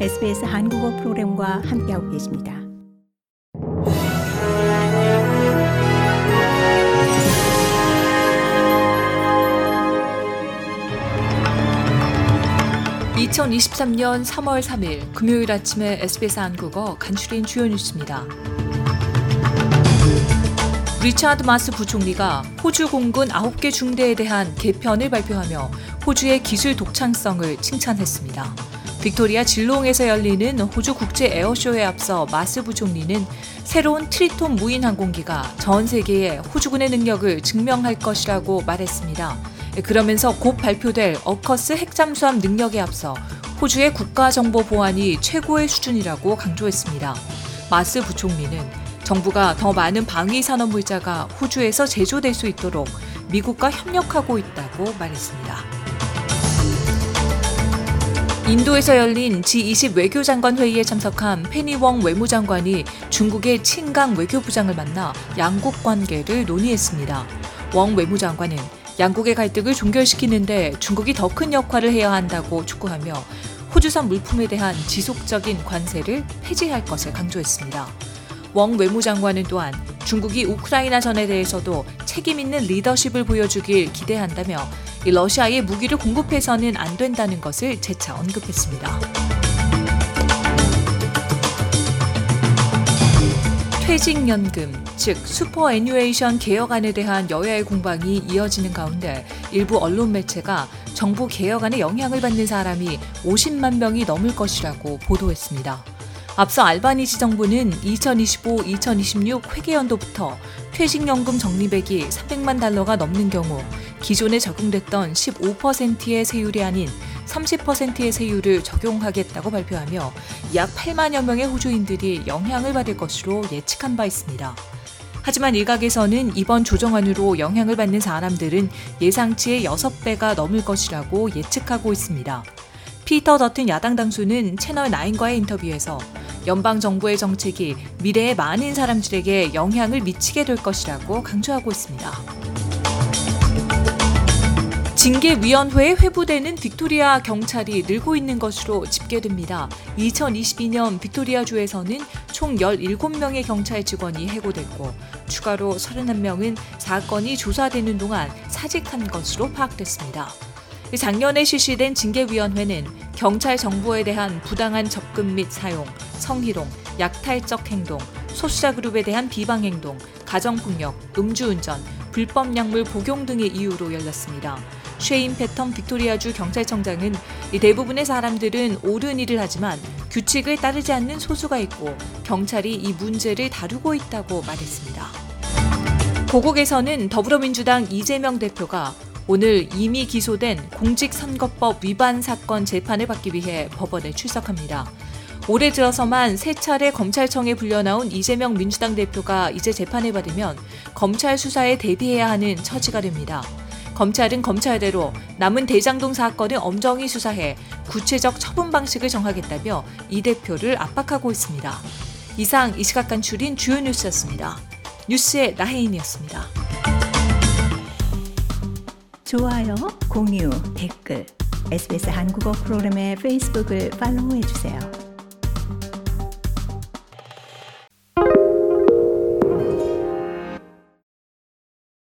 SBS 한국어 프로그램과 함께하고 계십니다. (2023년 3월 3일) 금요일 아침에 SBS 한국어 간추린 주요 뉴스입니다. 리차드 마스 부총리가 호주 공군 9개 중대에 대한 개편을 발표하며 호주의 기술 독창성을 칭찬했습니다. 빅토리아 질롱에서 열리는 호주 국제 에어쇼에 앞서 마스 부총리는 새로운 트리톤 무인 항공기가 전 세계에 호주군의 능력을 증명할 것이라고 말했습니다. 그러면서 곧 발표될 AUKUS 핵잠수함 능력에 앞서 호주의 국가정보 보안이 최고의 수준이라고 강조했습니다. 마스 부총리는 정부가 더 많은 방위 산업 물자가 호주에서 제조될 수 있도록 미국과 협력하고 있다고 말했습니다. 인도에서 열린 G20 외교장관 회의에 참석한 페니웡 외무장관이 중국의 칭강 외교부장을 만나 양국 관계를 논의했습니다. 웡 외무장관은 양국의 갈등을 종결시키는데 중국이 더 큰 역할을 해야 한다고 촉구하며 호주산 물품에 대한 지속적인 관세를 폐지할 것을 강조했습니다. 웡 외무장관은 또한 중국이 우크라이나 전에 대해서도 책임 있는 리더십을 보여주길 기대한다며 러시아에 무기를 공급해서는 안 된다는 것을 재차 언급했습니다. 퇴직연금, 즉 superannuation 개혁안에 대한 여야의 공방이 이어지는 가운데 일부 언론 매체가 정부 개혁안에 영향을 받는 사람이 50만 명이 넘을 것이라고 보도했습니다. 앞서 알바니지 정부는 2025-2026 회계연도부터 퇴직연금 적립액이 300만 달러가 넘는 경우 기존에 적용됐던 15%의 세율이 아닌 30%의 세율을 적용하겠다고 발표하며 약 8만여 명의 호주인들이 영향을 받을 것으로 예측한 바 있습니다. 하지만 일각에서는 이번 조정안으로 영향을 받는 사람들은 예상치의 6배가 넘을 것이라고 예측하고 있습니다. 피터 더튼 야당 당수는 채널 9과의 인터뷰에서 연방 정부의 정책이 미래의 많은 사람들에게 영향을 미치게 될 것이라고 강조하고 있습니다. 징계위원회에 회부되는 빅토리아 경찰이 늘고 있는 것으로 집계됩니다. 2022년 빅토리아주에서는 총 17명의 경찰 직원이 해고됐고 추가로 31명은 사건이 조사되는 동안 사직한 것으로 파악됐습니다. 작년에 실시된 징계위원회는 경찰 정보에 대한 부당한 접근 및 사용, 성희롱, 약탈적 행동, 소수자 그룹에 대한 비방 행동, 가정폭력, 음주운전, 불법 약물 복용 등의 이유로 열렸습니다. 쉐인 패턴 빅토리아주 경찰청장은 대부분의 사람들은 옳은 일을 하지만 규칙을 따르지 않는 소수가 있고 경찰이 이 문제를 다루고 있다고 말했습니다. 고국에서는 더불어민주당 이재명 대표가 오늘 이미 기소된 공직선거법 위반 사건 재판을 받기 위해 법원에 출석합니다. 올해 들어서만 세 차례 검찰청에 불려나온 이재명 민주당 대표가 이제 재판을 받으면 검찰 수사에 대비해야 하는 처지가 됩니다. 검찰은 검찰대로 남은 대장동 사건을 엄정히 수사해 구체적 처분 방식을 정하겠다며 이 대표를 압박하고 있습니다. 이상 이 시각 간출인 주요 뉴스였습니다. 뉴스의 나혜인이었습니다. 좋아요, 공유, 댓글, SBS 한국어 프로그램의 페이스북을 팔로우해주세요.